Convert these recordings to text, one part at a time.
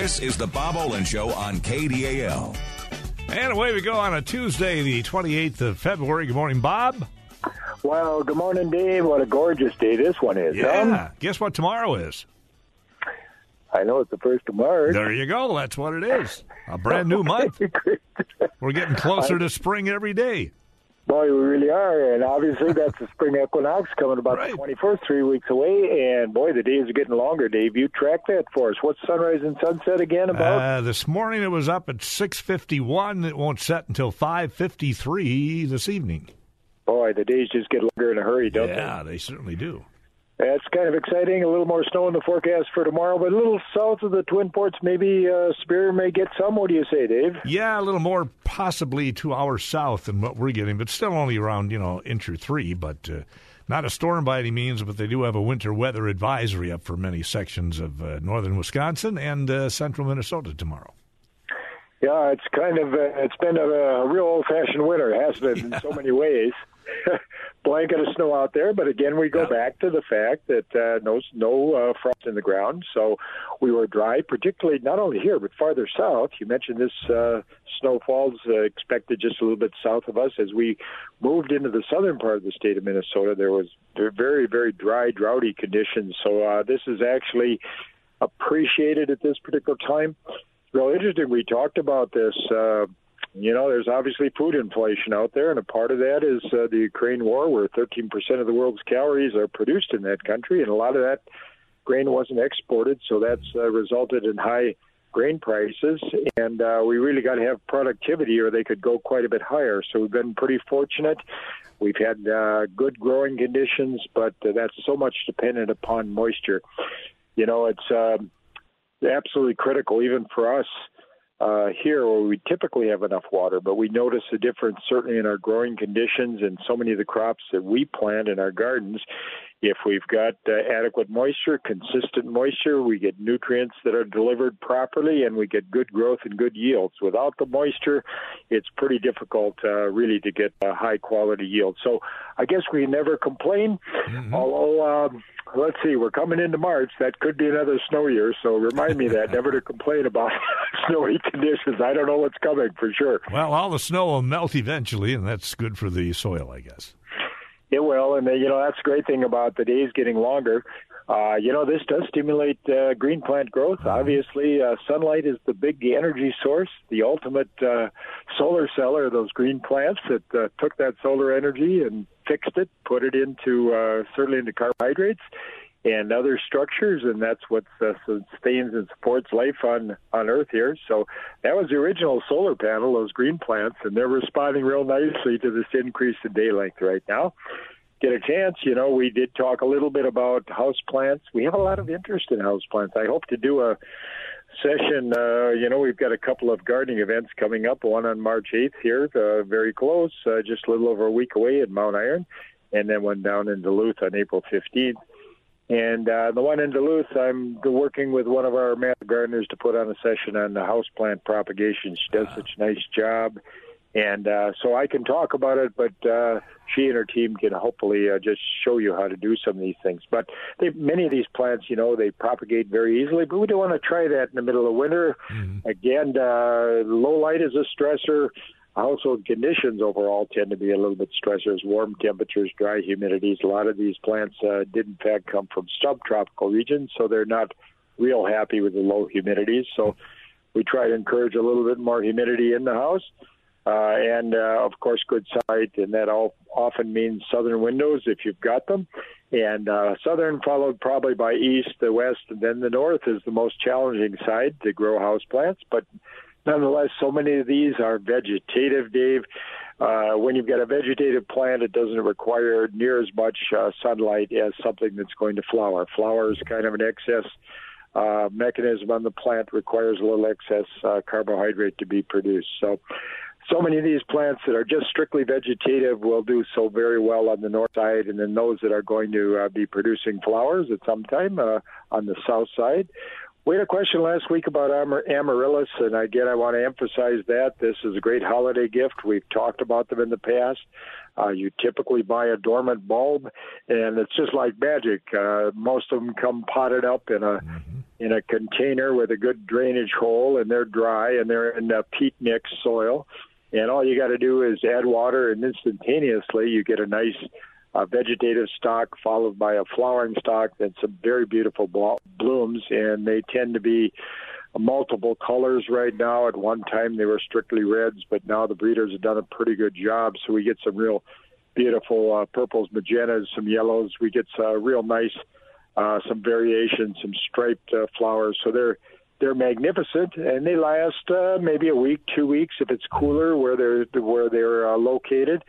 This is the Bob Olin Show on KDAL. And away we go on a Tuesday, the 28th of February. Good morning, Bob. Well, good morning, Dave. What a gorgeous day this one is. Yeah. Um, Guess what tomorrow is? I know it's the first of March. There you go. That's what it is. A brand new month. We're getting closer to spring every day. Boy, we really are, and obviously that's the spring equinox coming about Right. the twenty first, three weeks away. And boy, the days are getting longer. Dave, you track that for us. What's sunrise and sunset again about? Uh, this morning it was up at 6:51. It won't set until 5:53 this evening. boy, the days just get longer in a hurry, don't they? Yeah, they certainly do. That's kind of exciting. A little more snow in the forecast for tomorrow, but a little south of the Twin Ports, maybe uh, Spear may get some. What do you say, Dave? Yeah, a little more, possibly two hours south than what we're getting, but still only around you know inch or three. But uh, not a storm by any means. But they do have a winter weather advisory up for many sections of uh, northern Wisconsin and uh, central Minnesota tomorrow. Yeah, it's kind of uh, it's been a, a real old-fashioned winter, hasn't it? In so many ways. Blanket of snow out there, but again, we go Yeah. back to the fact that uh, no no uh, frost in the ground, so we were dry, particularly not only here but farther south. You mentioned this uh, snowfalls uh, expected just a little bit south of us as we moved into the southern part of the state of Minnesota. There was very very dry, droughty conditions, so uh, this is actually appreciated at this particular time real interesting. We talked about this. Uh, you know, there's obviously food inflation out there, and a part of that is uh, the Ukraine war, where 13% of the world's calories are produced in that country, and a lot of that grain wasn't exported, so that's uh, resulted in high grain prices. And uh, we really got to have productivity, or they could go quite a bit higher. So we've been pretty fortunate. We've had uh, good growing conditions, but uh, that's so much dependent upon moisture. You know, it's. Um, absolutely critical, even for us uh, Uh, here, where we typically have enough water. But we notice a difference certainly in our growing conditions and so many of the crops that we plant in our gardens. If we've got uh, adequate moisture, consistent moisture, we get nutrients that are delivered properly, and we get good growth and good yields. Without the moisture, it's pretty difficult, uh, really, to get a high quality yield. So I guess we never complain. Although, um, let's see, we're coming into March. That could be another snow year. So remind me that never to complain about snowy conditions. I don't know what's coming for sure. Well, all the snow will melt eventually, and that's good for the soil, I guess. It will, and uh, you know that's the great thing about the days getting longer. Uh, you know this does stimulate uh, green plant growth. Obviously, uh, sunlight is the big energy source. The ultimate uh, solar cell are those green plants that uh, took that solar energy and fixed it, put it into uh, certainly into carbohydrates and other structures, and that's what uh, sustains and supports life on on Earth here. So that was the original solar panel, those green plants, and they're responding real nicely to this increase in day length right now. Get a chance, you know, we did talk a little bit about house plants. We have a lot of interest in house plants. I hope to do a session. Uh, you know, we've got a couple of gardening events coming up. One on March 8th here, uh, very close, uh, just a little over a week away at Mount Iron, and then one down in Duluth on April 15th. And uh, the one in Duluth, I'm working with one of our master gardeners to put on a session on the houseplant propagation. She does such a nice job. And uh, so I can talk about it, but uh, she and her team can hopefully uh, just show you how to do some of these things. But they, many of these plants, you know, they propagate very easily, but we don't want to try that in the middle of winter. Again, uh, low light is a stressor. Household conditions overall tend to be a little bit stressors. Warm temperatures, dry humidities. A lot of these plants uh, did in fact come from subtropical regions, so they're not real happy with the low humidities. So we try to encourage a little bit more humidity in the house. Uh, and uh, of course, good sight, and that all often means southern windows if you've got them. And uh, southern, followed probably by east, the west, and then the north is the most challenging side to grow house plants. But nonetheless, so many of these are vegetative, Dave. Uh, when you've got a vegetative plant, it doesn't require near as much uh, sunlight as something that's going to flower. Flower is kind of an excess uh, mechanism on the plant, requires a little excess uh, carbohydrate to be produced. So, so many of these plants that are just strictly vegetative will do so very well on the north side, and then those that are going to uh, be producing flowers at some time uh, on the south side. We had a question last week about amar- amaryllis, and again, I want to emphasize that this is a great holiday gift. We've talked about them in the past. Uh, you typically buy a dormant bulb, and it's just like magic. Uh, most of them come potted up in a in a container with a good drainage hole, and they're dry and they're in a peat mix soil. And all you got to do is add water, and instantaneously you get a nice uh, vegetative stalk followed by a flowering stalk and some very beautiful blooms. And they tend to be multiple colors right now. At one time they were strictly reds, but now the breeders have done a pretty good job. So we get some real beautiful uh, purples, magentas, some yellows. We get uh, real nice, uh, some variation, some striped uh, flowers. So they're they're magnificent, and they last uh, maybe a week, two weeks if it's cooler where they're where they're uh, located.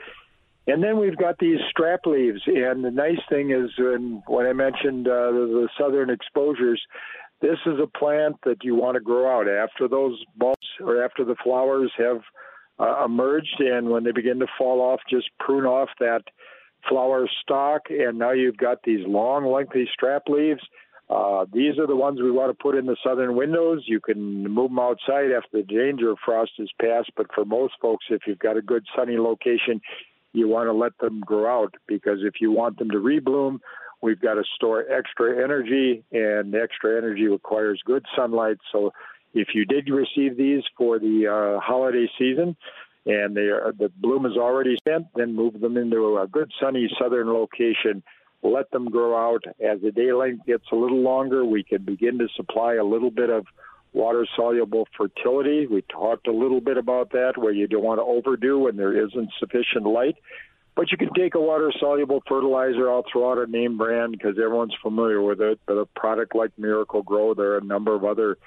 And then we've got these strap leaves, and the nice thing is when when I mentioned uh, the, the southern exposures, this is a plant that you want to grow out after those bulbs or after the flowers have uh, emerged, and when they begin to fall off, just prune off that flower stalk, and now you've got these long, lengthy strap leaves. Uh, these are the ones we want to put in the southern windows. You can move them outside after the danger of frost is past, but for most folks, if you've got a good sunny location, you want to let them grow out because if you want them to rebloom, we've got to store extra energy, and extra energy requires good sunlight. So if you did receive these for the uh, holiday season, and are, the bloom is already spent, then move them into a good sunny southern location. Let them grow out. As the day length gets a little longer, we can begin to supply a little bit of water soluble fertility. We talked a little bit about that, where you don't want to overdo when there isn't sufficient light. But you can take a water soluble fertilizer. I'll throw out a name brand because everyone's familiar with it. But a product like Miracle-Gro, there are a number of other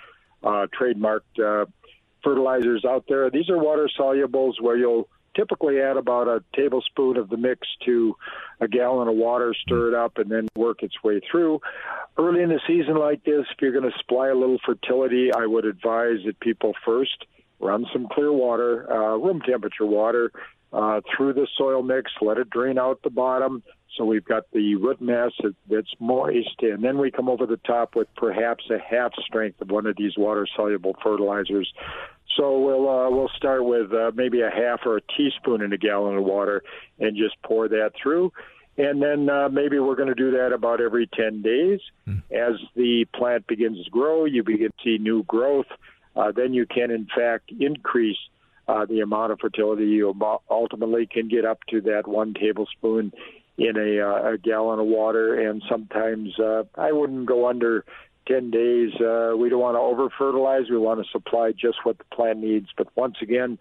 uh, trademarked uh, fertilizers out there. These are water solubles where you'll typically add about a tablespoon of the mix to a gallon of water, stir it up, and then work its way through. Early in the season like this, if you're going to supply a little fertility, I would advise that people first run some clear water, uh, room temperature water, uh, through the soil mix, let it drain out the bottom. So we've got the root mass that's moist, and then we come over the top with perhaps a half strength of one of these water soluble fertilizers. So we'll uh, we'll start with uh, maybe a half or a teaspoon in a gallon of water, and just pour that through. And then uh, maybe we're going to do that about every 10 days. Mm. As the plant begins to grow, you begin to see new growth. Uh, then you can, in fact, increase uh, the amount of fertility you ultimately can get up to that one tablespoon in a, uh, a gallon of water. And sometimes uh, I wouldn't go under 10 days. Uh, we don't want to over fertilize. We want to supply just what the plant needs. But once again,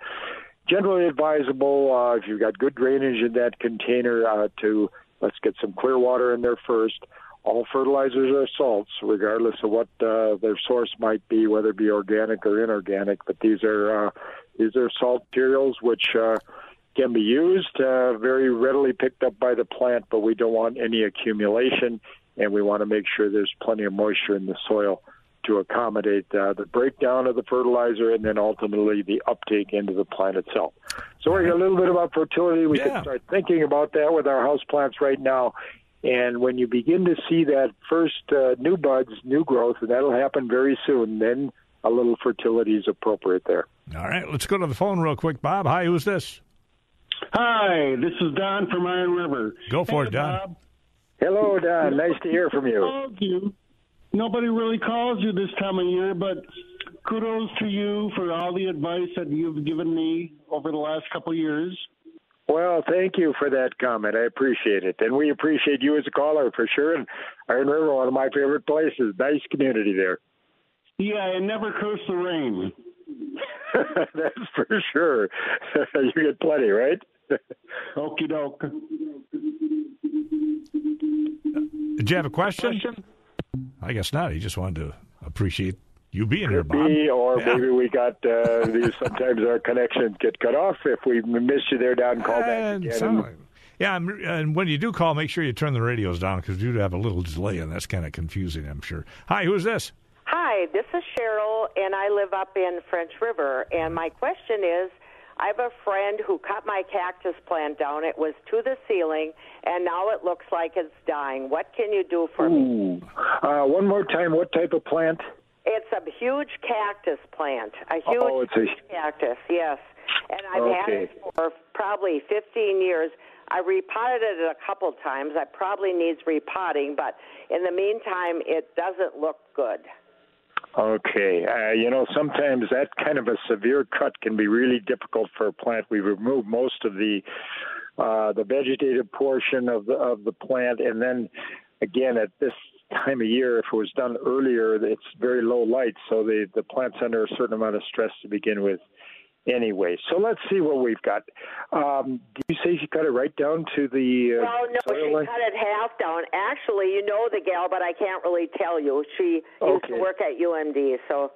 generally advisable uh, if you've got good drainage in that container uh, to let's get some clear water in there first. All fertilizers are salts, regardless of what uh, their source might be, whether it be organic or inorganic. But these are uh, these are salt materials which uh, can be used, uh, very readily picked up by the plant, but we don't want any accumulation, and we want to make sure there's plenty of moisture in the soil to accommodate uh, the breakdown of the fertilizer and then ultimately the uptake into the plant itself. So we're a little bit about fertility. We yeah. can start thinking about that with our house plants right now. And when you begin to see that first uh, new buds, new growth, and that'll happen very soon, then a little fertility is appropriate there. All right, let's go to the phone real quick, Bob. Hi, who's this? Hi, this is Don from Iron River. Go for hey, it, Don. Bob. Hello, Don. Nice to hear from you. you. Nobody really calls you this time of year, but kudos to you for all the advice that you've given me over the last couple years. Well, thank you for that comment. I appreciate it. And we appreciate you as a caller for sure. And Iron River, one of my favorite places. Nice community there. Yeah, and never curse the rain. That's for sure. you get plenty, right? Okie doke. Did you have a question? question? I guess not. He just wanted to appreciate you being Could here, Bob. Be, or yeah. maybe we got uh, these. Sometimes our connections get cut off. If we miss you there, down, call back again. Like, yeah, and when you do call, make sure you turn the radios down because you do have a little delay, and that's kind of confusing. I'm sure. Hi, who's this? Hi, this is Cheryl, and I live up in French River. And my question is I have a friend who cut my cactus plant down. It was to the ceiling, and now it looks like it's dying. What can you do for Ooh. me? Uh, one more time, what type of plant? It's a huge cactus plant. A huge oh, it's a... cactus, yes. And I've okay. had it for probably 15 years. I repotted it a couple times. I probably needs repotting, but in the meantime, it doesn't look good. Okay. Uh, you know, sometimes that kind of a severe cut can be really difficult for a plant. We remove most of the uh, the vegetative portion of the of the plant, and then again at this time of year, if it was done earlier, it's very low light, so the the plant's under a certain amount of stress to begin with. Anyway, so let's see what we've got. Um, do you say she cut it right down to the? Uh, well, no, she line? cut it half down. Actually, you know the gal, but I can't really tell you. She okay. used to work at UMD, so.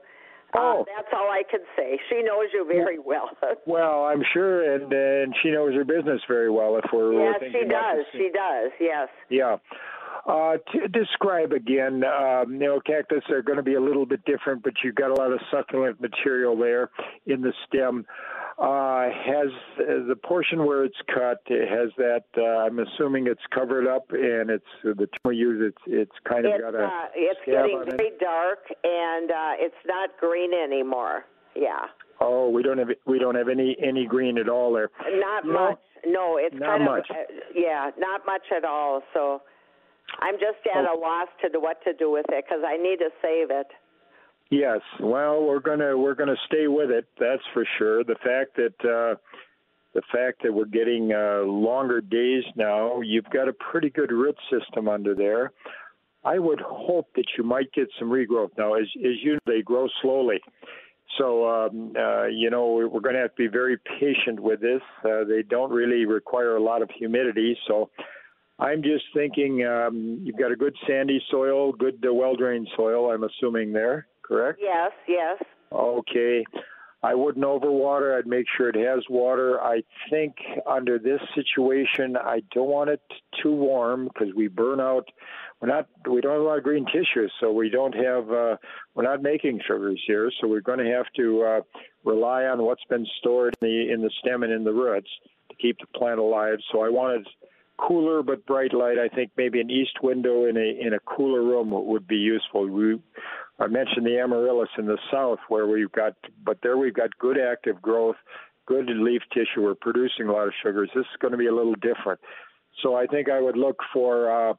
Uh, oh. that's all I can say. She knows you very well. well, I'm sure, and and she knows her business very well. If we're yes, she does. She does. Yes. Yeah. Uh, to describe again, um, you know, cactus are going to be a little bit different, but you've got a lot of succulent material there in the stem. Uh, has uh, the portion where it's cut it has that? Uh, I'm assuming it's covered up, and it's the term we use. It's it's kind of it's, got a. Uh, it's getting very it. dark, and uh, it's not green anymore. Yeah. Oh, we don't have we don't have any any green at all there. Not you much. No, it's not kind much. of uh, yeah, not much at all. So I'm just at oh. a loss to do what to do with it because I need to save it. Yes, well, we're gonna we're gonna stay with it. That's for sure. The fact that uh, the fact that we're getting uh, longer days now, you've got a pretty good root system under there. I would hope that you might get some regrowth. Now, as as you know, they grow slowly. So, um, uh, you know, we're going to have to be very patient with this. Uh, they don't really require a lot of humidity. So, I'm just thinking um, you've got a good sandy soil, good uh, well drained soil, I'm assuming there, correct? Yes, yes. Okay. I wouldn't overwater. I'd make sure it has water. I think under this situation, I don't want it too warm because we burn out. We're not. We don't have a lot of green tissue, so we don't have. Uh, we're not making sugars here, so we're going to have to uh, rely on what's been stored in the in the stem and in the roots to keep the plant alive. So I wanted cooler but bright light. I think maybe an east window in a in a cooler room would be useful. We, I mentioned the amaryllis in the south where we've got, but there we've got good active growth, good leaf tissue. We're producing a lot of sugars. This is going to be a little different. So I think I would look for. Uh,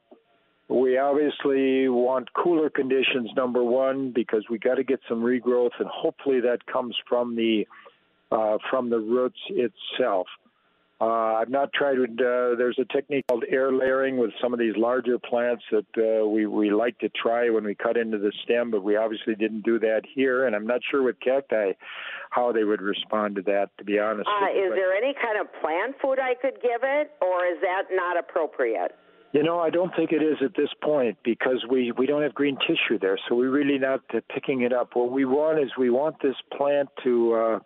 we obviously want cooler conditions, number one, because we got to get some regrowth, and hopefully that comes from the uh, from the roots itself. Uh, I've not tried. Uh, there's a technique called air layering with some of these larger plants that uh, we we like to try when we cut into the stem, but we obviously didn't do that here. And I'm not sure with cacti how they would respond to that. To be honest, uh, is there any kind of plant food I could give it, or is that not appropriate? You know, I don't think it is at this point because we, we don't have green tissue there, so we're really not picking it up. What we want is we want this plant to uh,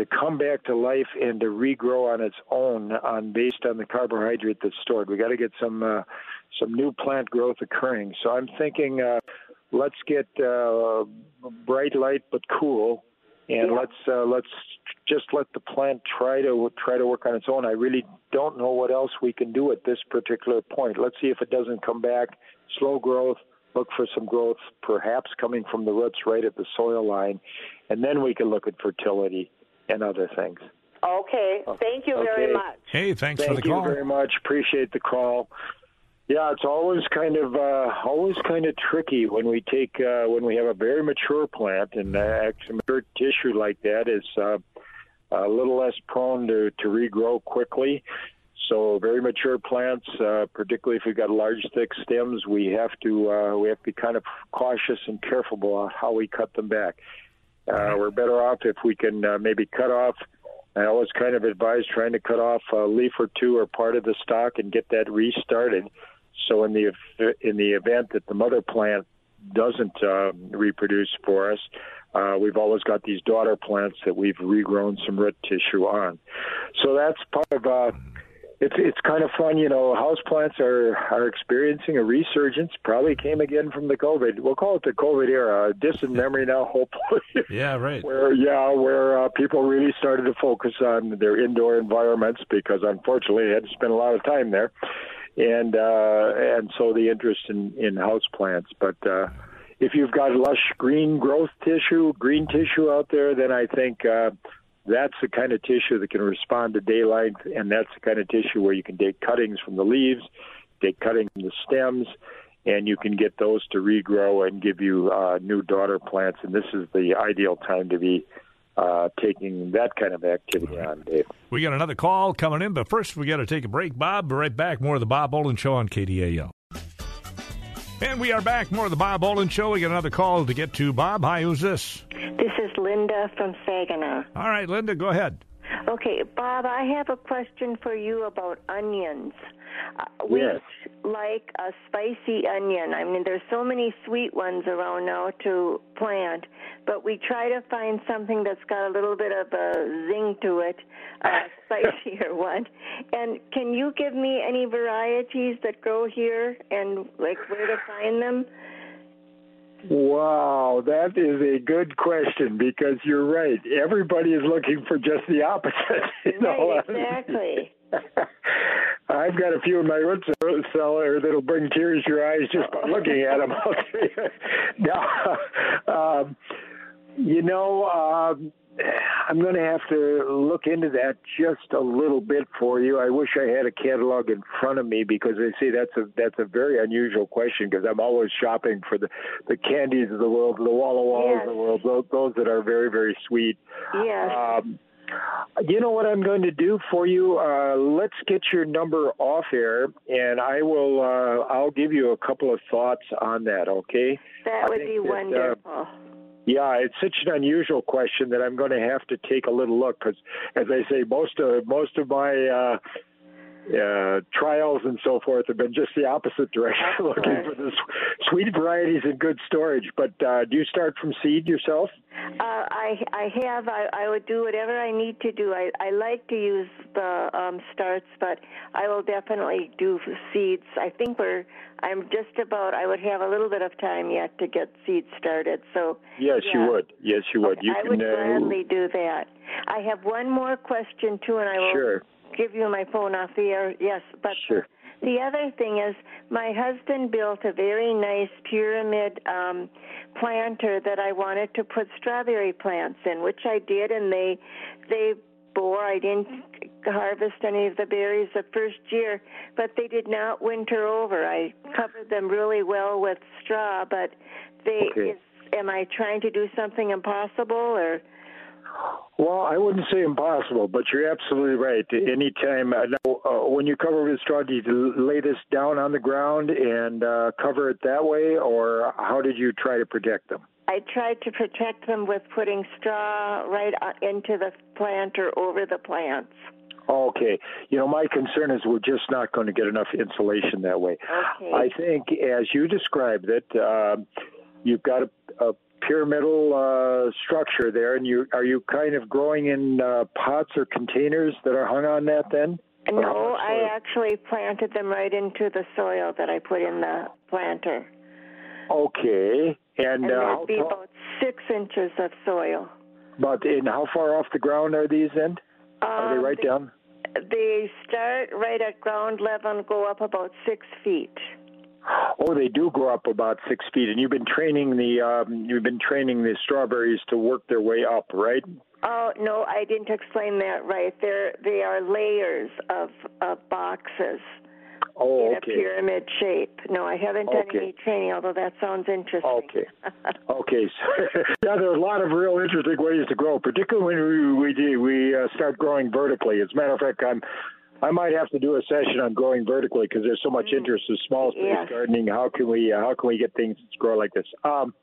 to come back to life and to regrow on its own on based on the carbohydrate that's stored. We got to get some uh, some new plant growth occurring. So I'm thinking uh, let's get uh, bright light but cool, and yeah. let's uh, let's just let the plant try to try to work on its own. I really don't know what else we can do at this particular point. Let's see if it doesn't come back. Slow growth. Look for some growth, perhaps coming from the roots right at the soil line, and then we can look at fertility and other things. Okay. Thank you very okay. much. Hey, thanks Thank for the call. Thank you very much. Appreciate the call. Yeah, it's always kind of uh, always kind of tricky when we take uh, when we have a very mature plant and uh, actually mature tissue like that is uh, a little less prone to, to regrow quickly. So very mature plants, uh, particularly if we've got large, thick stems, we have to uh, we have to be kind of cautious and careful about how we cut them back. Uh, we're better off if we can uh, maybe cut off. I always kind of advise trying to cut off a leaf or two or part of the stalk and get that restarted. So in the in the event that the mother plant doesn't uh, reproduce for us, uh, we've always got these daughter plants that we've regrown some root tissue on. So that's part of uh, it's it's kind of fun, you know. Houseplants are are experiencing a resurgence. Probably came again from the COVID. We'll call it the COVID era. Distant memory now, hopefully. Yeah, right. where yeah, where uh, people really started to focus on their indoor environments because unfortunately they had to spend a lot of time there, and uh, and so the interest in in houseplants. But uh, if you've got lush green growth tissue, green tissue out there, then I think. Uh, that's the kind of tissue that can respond to daylight, and that's the kind of tissue where you can take cuttings from the leaves, take cuttings from the stems, and you can get those to regrow and give you uh, new daughter plants. And this is the ideal time to be uh, taking that kind of activity right. on, Dave. We got another call coming in, but first we got to take a break. Bob, be right back. More of the Bob Olin Show on KDAL. And we are back. More of the Bob Olin Show. We got another call to get to. Bob, hi, who's this? This is Linda from Saginaw. All right, Linda, go ahead. Okay, Bob, I have a question for you about onions. Uh, we yes. like a spicy onion. I mean, there's so many sweet ones around now to plant, but we try to find something that's got a little bit of a zing to it, a spicier one. And can you give me any varieties that grow here and like where to find them? Wow, that is a good question because you're right. Everybody is looking for just the opposite. You Right, exactly. I've got a few in my root cellar that'll bring tears to your eyes just by looking at them. now, um, you know, um, I'm going to have to look into that just a little bit for you. I wish I had a catalog in front of me because I see that's a that's a very unusual question because I'm always shopping for the the candies of the world, the Walla Wallas yes. of the world, those, those that are very very sweet. Yes. Um, you know what I'm going to do for you? Uh, let's get your number off air, and I will. Uh, I'll give you a couple of thoughts on that. Okay? That would be that, uh, wonderful. Uh, yeah, it's such an unusual question that I'm going to have to take a little look because, as I say, most of most of my uh, uh, trials and so forth have been just the opposite direction, looking for the sweet varieties and good storage. But uh, do you start from seed yourself? Uh, I I have. I, I would do whatever I need to do. I, I like to use the um, starts, but I will definitely do seeds. I think we're. I'm just about. I would have a little bit of time yet to get seeds started. So yes, yeah. you would. Yes, you would. Okay, You I can, would uh, gladly do that. I have one more question too, and I will Sure. Give you my phone off the air. Yes, but Sure. the other thing is, my husband built a very nice pyramid um, planter that I wanted to put strawberry plants in, which I did, and they they bore. I didn't harvest any of the berries the first year, but they did not winter over. I covered them really well with straw, but they. Okay. Is, am I trying to do something impossible or? Well, I wouldn't say impossible, but you're absolutely right. Anytime, uh, now, uh, when you cover with straw, do you lay this down on the ground and uh, cover it that way, or how did you try to protect them? I tried to protect them with putting straw right uh, into the plant or over the plants. Okay. You know, my concern is we're just not going to get enough insulation that way. Okay. I think, as you described it, um, you've got a, a pyramidal uh, structure there, and you are you kind of growing in uh, pots or containers that are hung on that then? No, I actually planted them right into the soil that I put in the planter. Okay. And, And uh, be about six inches of soil. But and how far off the ground are these then? Are they Um, right they, down? They start right at ground level and go up about six feet. Oh, they do grow up about six feet, and you've been training the um, you've been training the strawberries to work their way up, right? Oh no, I didn't explain that right. They're they are layers of of boxes Oh, in a pyramid shape. No, I haven't done Okay. any training, although that sounds interesting. Okay. Okay. So, yeah, there are a lot of real interesting ways to grow, particularly when we we do, we uh, start growing vertically. As a matter of fact, I'm I might have to do a session on growing vertically because there's so much interest in small space Yes. gardening. How can we uh, how can we get things to grow like this? Um,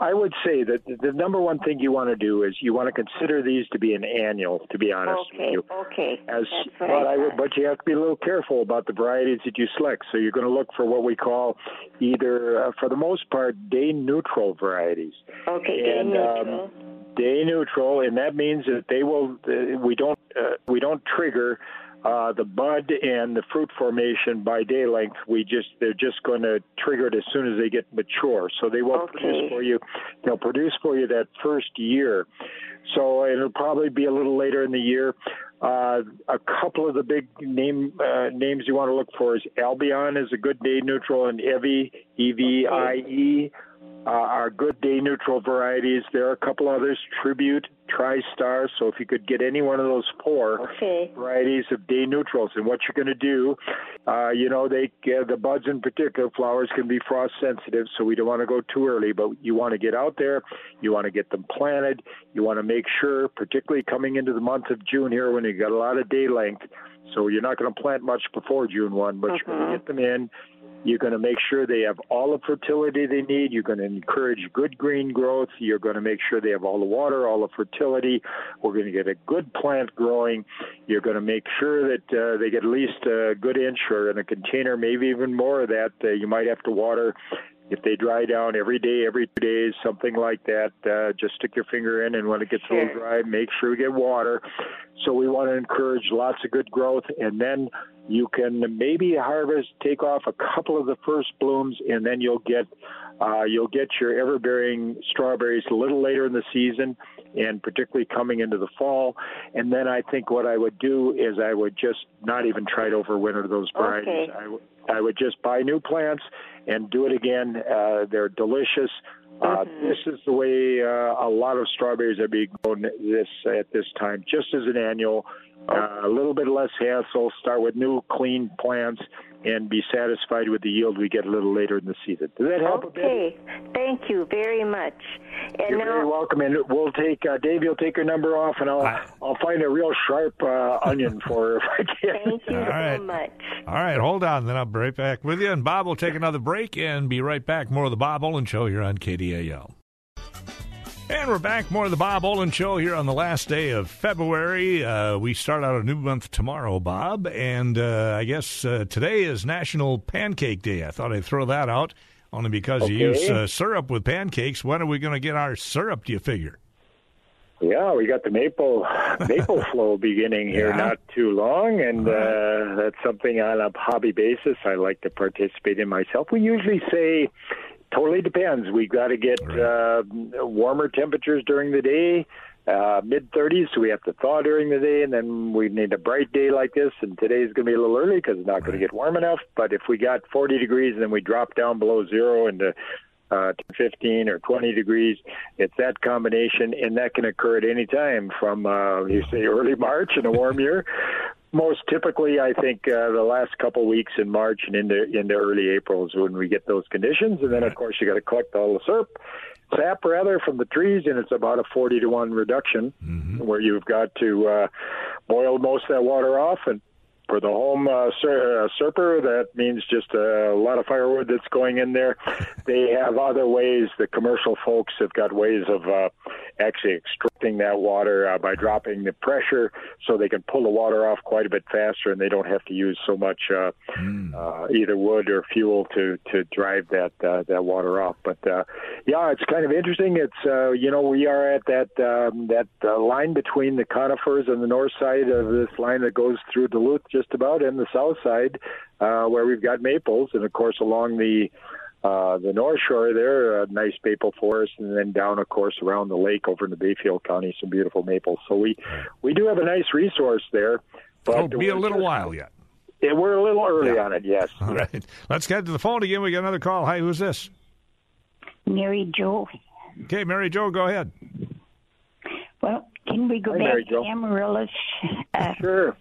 I would say that the number one thing you want to do is you want to consider these to be an annual. To be honest with okay, you. okay. As, but I I would, but you have to be a little careful about the varieties that you select. So you're going to look for what we call either, uh, for the most part, day neutral varieties. Okay, day and, neutral. Um, day neutral, and that means that they will. Uh, we don't. Uh, we don't trigger. Uh, the bud and the fruit formation by day length, we just they're just going to trigger it as soon as they get mature. So they will Okay. produce for you. They'll produce for you that first year. So it'll probably be a little later in the year. Uh, a couple of the big name uh, names you want to look for is Albion is a good day neutral, and Evie E V I E uh, are good day neutral varieties. There are a couple others, Tribute, TriStar. So if you could get any one of those four Okay. varieties of day neutrals, and what you're going to do, uh, you know, they uh, the buds in particular, flowers can be frost sensitive, so we don't want to go too early. But you want to get out there, you want to get them planted, you want to make sure, particularly coming into the month of June here, when you got a lot of day length. So you're not going to plant much before June 1, but you're going to get them in. You're going to make sure they have all the fertility they need. You're going to encourage good green growth. You're going to make sure they have all the water, all the fertility. We're going to get a good plant growing. You're going to make sure that uh, they get at least a good inch or in a container, maybe even more of that. Uh, you might have to water if they dry down every day, every two days, something like that, uh, just stick your finger in, and when it gets a little dry, make sure we get water. So we want to encourage lots of good growth, and then you can maybe harvest, take off a couple of the first blooms, and then you'll get uh, you'll get your ever-bearing strawberries a little later in the season, and particularly coming into the fall. And then I think what I would do is I would just not even try to overwinter those varieties. Okay. I w- I would just buy new plants and do it again. Uh, they're delicious. Uh, This is the way uh, a lot of strawberries are being grown this at this time, just as an annual. Uh, a little bit less hassle. Start with new, clean plants, and be satisfied with the yield we get a little later in the season. Does that help a bit? Okay. Thank you very much. And You're now, very welcome, and we'll take uh, Dave. You'll take your number off, and I'll I- I'll find a real sharp uh, onion for her if I can. thank you All so right. much. All right, hold on. Then I'll be right back with you. And Bob will take another break and be right back. More of the Bob Olin Show here on KDAL. And we're back. More of the Bob Olin Show here on the last day of February. Uh, we start out a new month tomorrow, Bob. And uh, I guess uh, today is National Pancake Day. I thought I'd throw that out only because you use uh, syrup with pancakes. When are we going to get our syrup, do you figure? Yeah, we got the maple maple flow beginning here Yeah. not too long, and uh, that's something on a hobby basis I like to participate in myself. We usually say totally depends. We got to get uh, warmer temperatures during the day, uh, mid 30s, so we have to thaw during the day, and then we need a bright day like this. And today's going to be a little early because it's not going to get warm enough. But if we got 40 degrees and then we drop down below zero into uh, 15 or 20 degrees. It's that combination, and that can occur at any time from, uh, you say, early March in a warm year. Most typically, I think uh, the last couple weeks in March and into into early April is when we get those conditions, and then of course you got to collect all the syrup, sap rather, from the trees, and it's about a 40 to one reduction, where you've got to uh, boil most of that water off and for the home uh, ser- uh, serper, that means just a lot of firewood that's going in there. They have other ways. The commercial folks have got ways of uh, actually extracting that water uh, by dropping the pressure, so they can pull the water off quite a bit faster, and they don't have to use so much uh, uh, either wood or fuel to to drive that uh, that water off. But uh, yeah, it's kind of interesting. It's uh, you know we are at that um, that uh, line between the conifers and the north side of this line that goes through Duluth, just about, and the south side uh, where we've got maples, and of course along the uh, the north shore there, a nice maple forest, and then down, of course, around the lake over in the Bayfield County, some beautiful maples. So we we do have a nice resource there. But It'll be a little just- while yet. Yeah, we're a little early Yeah. on it, yes. All right. Let's get to the phone again. We got another call. Hi, who's this? Mary Jo. Okay, Mary Jo, go ahead. Well, can we go Hi, back Mary to Jo. amaryllis? Uh, Sure.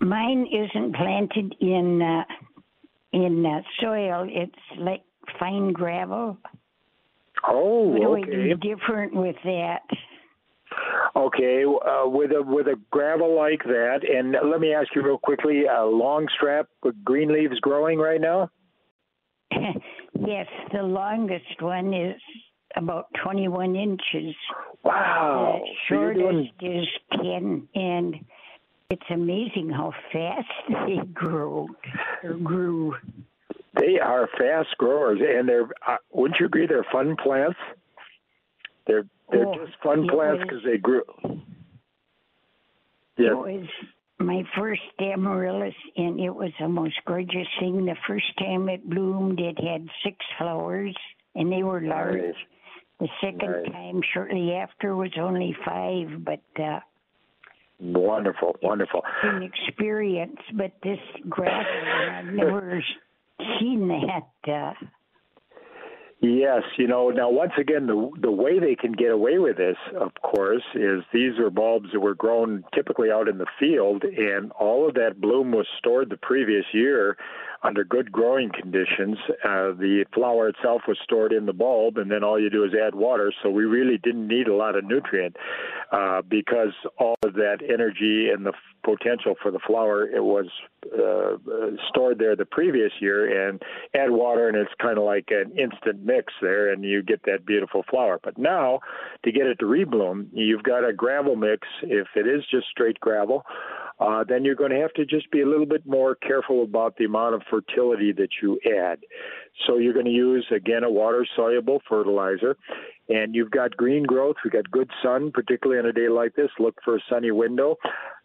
Mine isn't planted in uh, in uh, soil. It's like fine gravel. Oh, What do we do different with that? Okay, uh, with a with a gravel like that, and let me ask you real quickly: a long strap with green leaves growing right now? yes, the longest one is about 21 inches. Wow! the So shortest doing- is 10, and it's amazing how fast they grow grew. They are fast growers, and they're. Uh, wouldn't you agree? They're fun plants. They're they're Oh, just fun plants because they grew. Yes. It was my first amaryllis, and it was the most gorgeous thing. The first time it bloomed, it had six flowers, and they were large. Nice. The second Nice. time, shortly after, was only five, but uh, Wonderful, wonderful. an experience. But this gravel, I've never seen that. Uh, Yes, you know, now once again, the the way they can get away with this, of course, is these are bulbs that were grown typically out in the field, and all of that bloom was stored the previous year under good growing conditions. Uh, the flower itself was stored in the bulb, and then all you do is add water. So we really didn't need a lot of nutrient uh, because all of that energy and the potential for the flower it was uh, stored there the previous year, and add water, and it's kind of like an instant mix there, and you get that beautiful flower. But now, to get it to rebloom, you've got a gravel mix. If it is just straight gravel uh, then you're going to have to just be a little bit more careful about the amount of fertility that you add. So you're going to use, again, a water soluble fertilizer. And you've got green growth. We've got good sun, particularly on a day like this. Look for a sunny window.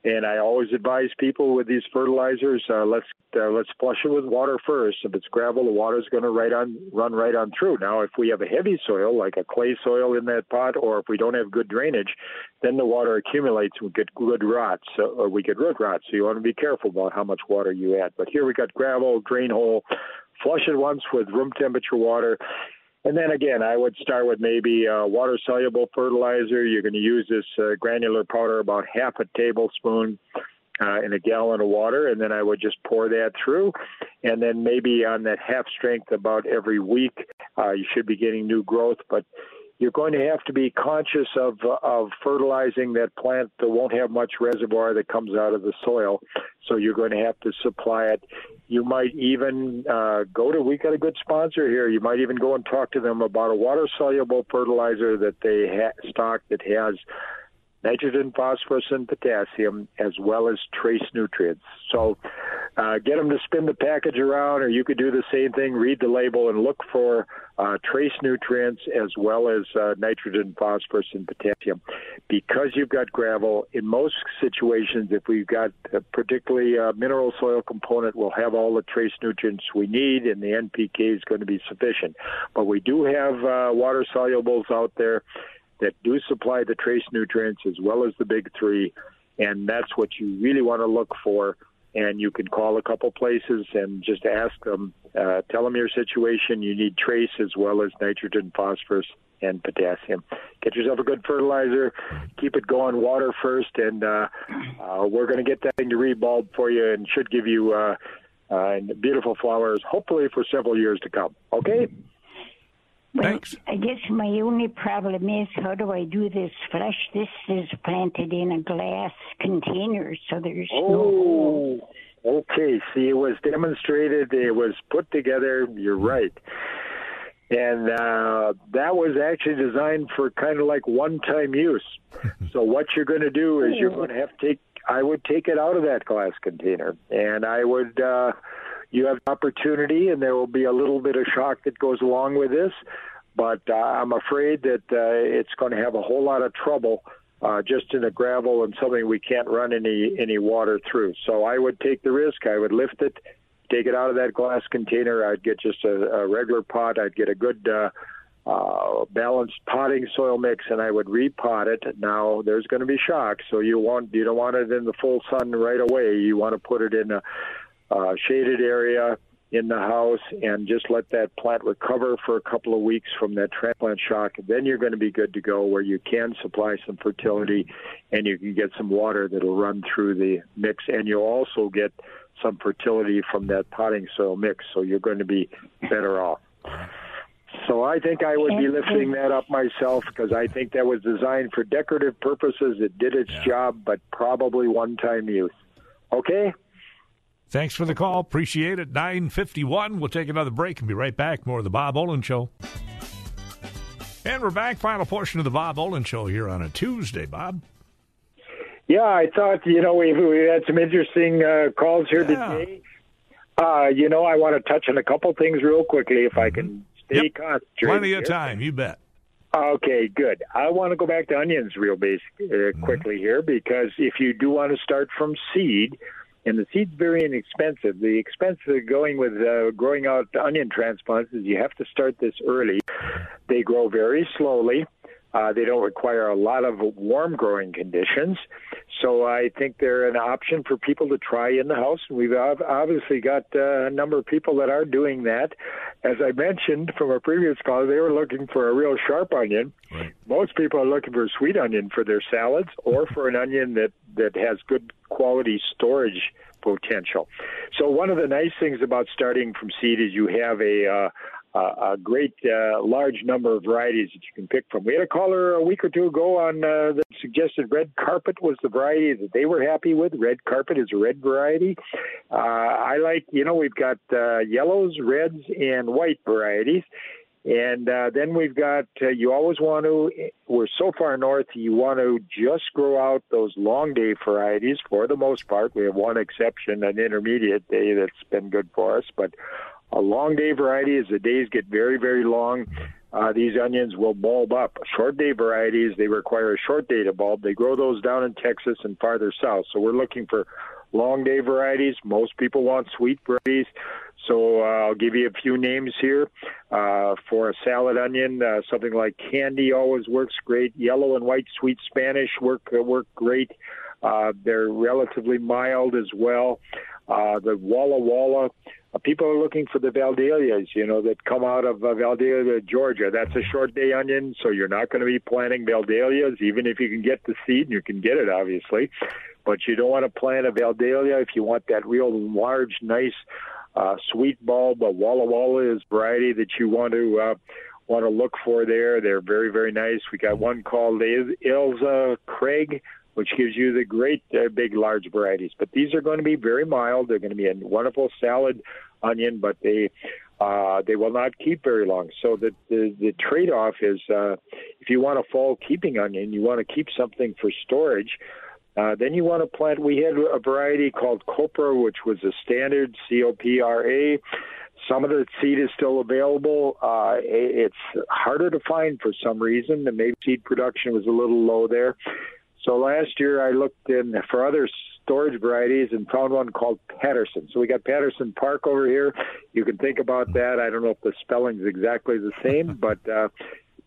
And I always advise people with these fertilizers, uh, let's uh, let's flush it with water first. If it's gravel, the water's going to right on run right on through. Now, if we have a heavy soil like a clay soil in that pot, or if we don't have good drainage, then the water accumulates. And we get good rot, so, or we get root rot. So you want to be careful about how much water you add. But here we got gravel, drain hole, flush it once with room temperature water. And then again, I would start with maybe uh, water soluble fertilizer. You're going to use this uh, granular powder about half a tablespoon uh, in a gallon of water, and then I would just pour that through. And then maybe on that half strength about every week, uh, you should be getting new growth. But you're going to have to be conscious of of fertilizing that plant that won't have much reservoir that comes out of the soil. So you're going to have to supply it. You might even uh, go to. We got a good sponsor here. You might even go and talk to them about a water soluble fertilizer that they ha- stock that has nitrogen, phosphorus, and potassium, as well as trace nutrients. So uh, get them to spin the package around, or you could do the same thing, read the label, and look for uh, trace nutrients as well as uh, nitrogen, phosphorus, and potassium. Because you've got gravel, in most situations, if we've got particularly uh, mineral soil component, we'll have all the trace nutrients we need, and the NPK is going to be sufficient. But we do have uh, water solubles out there that do supply the trace nutrients as well as the big three, and that's what you really want to look for. And you can call a couple places and just ask them, uh, tell them your situation. You need trace as well as nitrogen, phosphorus, and potassium. Get yourself a good fertilizer. Keep it going water first, and uh, uh, we're going to get that thing to rebulb for you and should give you uh, uh, beautiful flowers, hopefully for several years to come. Okay? Well, Thanks. I guess my only problem is how do I do this flush? This is planted in a glass container, so there's no. Oh, okay. See, it was demonstrated. It was put together. You're right. And uh, that was actually designed for kind of like one-time use. so what you're going to do is you're going to have to take. I would take it out of that glass container, and I would. Uh, you have opportunity, and there will be a little bit of shock that goes along with this. But uh, I'm afraid that uh, it's going to have a whole lot of trouble uh, just in the gravel and something we can't run any any water through. So I would take the risk. I would lift it, take it out of that glass container. I'd get just a, a regular pot. I'd get a good. Uh, uh, balanced potting soil mix, and I would repot it. Now there's going to be shock, so you want you don't want it in the full sun right away. You want to put it in a uh, shaded area in the house and just let that plant recover for a couple of weeks from that transplant shock. Then you're going to be good to go where you can supply some fertility and you can get some water that'll run through the mix. And you'll also get some fertility from that potting soil mix. So you're going to be better off. So I think I would be lifting that up myself because I think that was designed for decorative purposes. It did its job, but probably one-time use. Okay. Thanks for the call. Appreciate it. 951. We'll take another break and be right back. More of the Bob Olin Show. And we're back. Final portion of the Bob Olin Show here on a Tuesday, Bob. Yeah, I thought, you know, we, we had some interesting uh, calls here Yeah. today. Uh, you know, I want to touch on a couple things real quickly if I can stay Mm-hmm. Yep. concentrated. Plenty of here. time. You bet. Okay, good. I want to go back to onions real basic uh, quickly here because if you do want to start from seed, and the seed's very inexpensive. The expense of going with uh, growing out onion transplants is you have to start this early. They grow very slowly. Uh, they don't require a lot of warm growing conditions. So I think they're an option for people to try in the house. And we've obviously got uh, a number of people that are doing that. As I mentioned from a previous call, they were looking for a real sharp onion. Right. Most people are looking for a sweet onion for their salads or for an onion that, that has good quality storage potential. So one of the nice things about starting from seed is you have a uh, a great uh, large number of varieties that you can pick from. We had a caller a week or two ago on uh, that suggested red carpet was the variety that they were happy with. Red carpet is a red variety. Uh, I like, you know, we've got uh, yellows, reds, and white varieties. And uh, then we've got, uh, you always want to, we're so far north, you want to just grow out those long day varieties for the most part. We have one exception, an intermediate day that's been good for us, but a long day variety as the days get very, very long. Uh, these onions will bulb up. Short day varieties, they require a short day to bulb. They grow those down in Texas and farther south. So we're looking for long day varieties. Most people want sweet varieties. So uh, I'll give you a few names here. Uh, for a salad onion, uh, something like candy always works great. Yellow and white sweet Spanish work uh, work great. Uh, they're relatively mild as well. Uh, the Walla Walla, people are looking for the Vidalias, you know, that come out of uh, Vidalia, Georgia. That's a short day onion, so you're not going to be planting Vidalias, even if you can get the seed, and you can get it, obviously. But you don't want to plant a Vidalia if you want that real large, nice uh, sweet bulb. A Walla Walla is variety that you want to uh, want to look for there. They're very very nice. We got one called Ailsa Craig, which gives you the great uh, big large varieties. But these are going to be very mild. They're going to be a wonderful salad onion, but they uh, they will not keep very long. So the the, the trade off is uh, if you want a fall keeping onion, you want to keep something for storage. Uh, then you want to plant. We had a variety called Copra, which was a standard C O P R A. Some of the seed is still available. Uh, it's harder to find for some reason. The maybe seed production was a little low there. So last year I looked in for other storage varieties and found one called Patterson. So we got Patterson Park over here. You can think about that. I don't know if the spelling is exactly the same, but uh,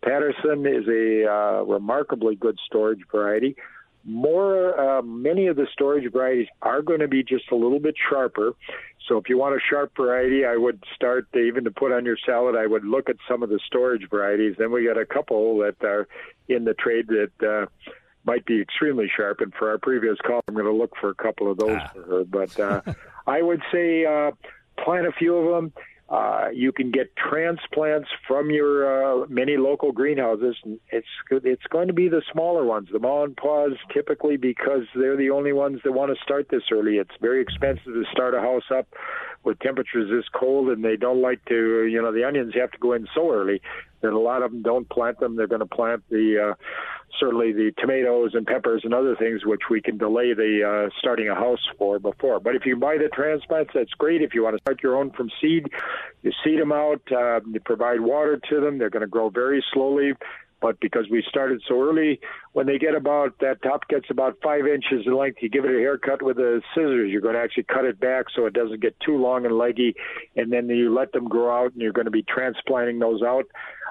Patterson is a uh, remarkably good storage variety more uh, many of the storage varieties are going to be just a little bit sharper so if you want a sharp variety i would start to, even to put on your salad i would look at some of the storage varieties then we got a couple that are in the trade that uh, might be extremely sharp and for our previous call i'm going to look for a couple of those ah. for her but uh, i would say uh, plant a few of them uh, you can get transplants from your uh, many local greenhouses. It's it's going to be the smaller ones, the ma and pa's, typically because they're the only ones that want to start this early. It's very expensive to start a house up with temperatures this cold, and they don't like to. You know, the onions have to go in so early that a lot of them don't plant them. They're going to plant the uh, certainly the tomatoes and peppers and other things which we can delay the uh, starting a house for before. But if you buy the transplants, that's great. If you want to start your own from seed, you seed them out, uh, you provide water to them. They're going to grow very slowly. But because we started so early, when they get about that top gets about five inches in length, you give it a haircut with the scissors. You're going to actually cut it back so it doesn't get too long and leggy, and then you let them grow out, and you're going to be transplanting those out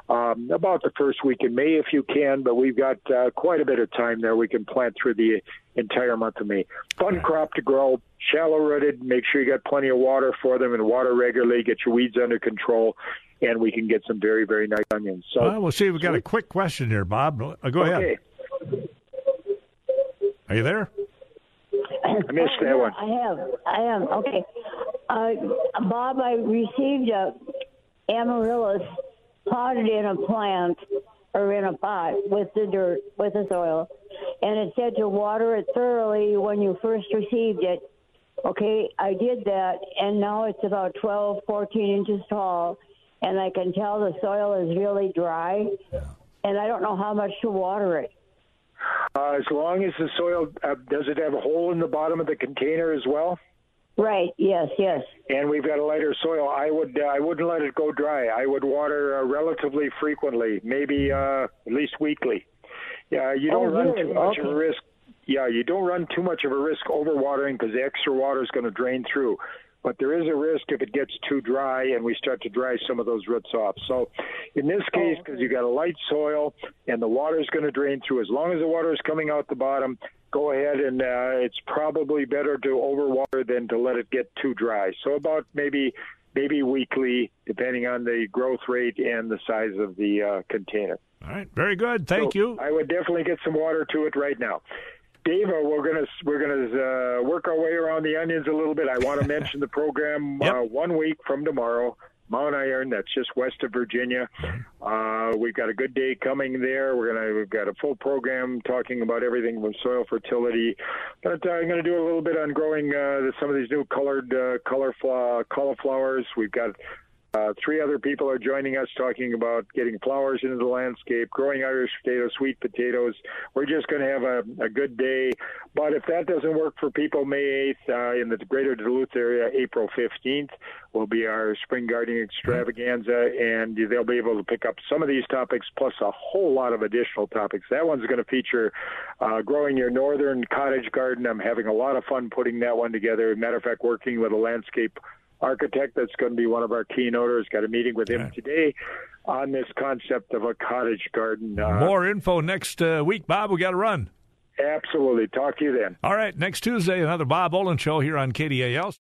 um, about the first week in May if you can, but we've got uh, quite a bit of time there. We can plant through the entire month of May. Fun crop to grow, shallow rooted. Make sure you got plenty of water for them and water regularly. Get your weeds under control, and we can get some very very nice onions. So well, we'll see. We've got a quick question here, Bob. Uh, go okay. ahead. Are you there? I missed that one. I have. I am. Okay. Uh, Bob, I received a amaryllis potted in a plant or in a pot with the dirt, with the soil, and it said to water it thoroughly when you first received it. Okay, I did that, and now it's about 12, 14 inches tall, and I can tell the soil is really dry, and I don't know how much to water it. Uh, as long as the soil, uh, does it have a hole in the bottom of the container as well? Right. Yes. Yes. And we've got a lighter soil. I would. Uh, I wouldn't let it go dry. I would water uh, relatively frequently, maybe uh, at least weekly. Yeah. You don't oh, run really? too much okay. of a risk. Yeah. You don't run too much of a risk overwatering because the extra water is going to drain through. but there is a risk if it gets too dry and we start to dry some of those roots off. So in this case, because you've got a light soil and the water is going to drain through, as long as the water is coming out the bottom, go ahead and uh, it's probably better to overwater than to let it get too dry. So about maybe maybe weekly, depending on the growth rate and the size of the uh, container. All right, very good. Thank So you. I would definitely get some water to it right now. Dave, uh, we're gonna we're gonna uh, work our way around the onions a little bit. I want to mention the program Yep. uh, one week from tomorrow. Mount Iron, that's just west of Virginia. Uh, we've got a good day coming there. We're gonna we've got a full program talking about everything from soil fertility. But uh, I'm gonna do a little bit on growing uh, some of these new colored uh, color fla- cauliflowers. We've got uh, three other people are joining us talking about getting flowers into the landscape, growing Irish potatoes, sweet potatoes. We're just going to have a, a good day. But if that doesn't work for people, May 8th uh, in the greater Duluth area, April 15th will be our spring gardening extravaganza, and they'll be able to pick up some of these topics plus a whole lot of additional topics. That one's going to feature uh, growing your northern cottage garden. I'm having a lot of fun putting that one together. Matter of fact, working with a landscape architect that's going to be one of our keynoters. Got a meeting with him Okay. today on this concept of a cottage garden. Uh, More info next uh, week, Bob. We got to run. Absolutely. Talk to you then. All right, next Tuesday, another Bob Olin show here on KDAL.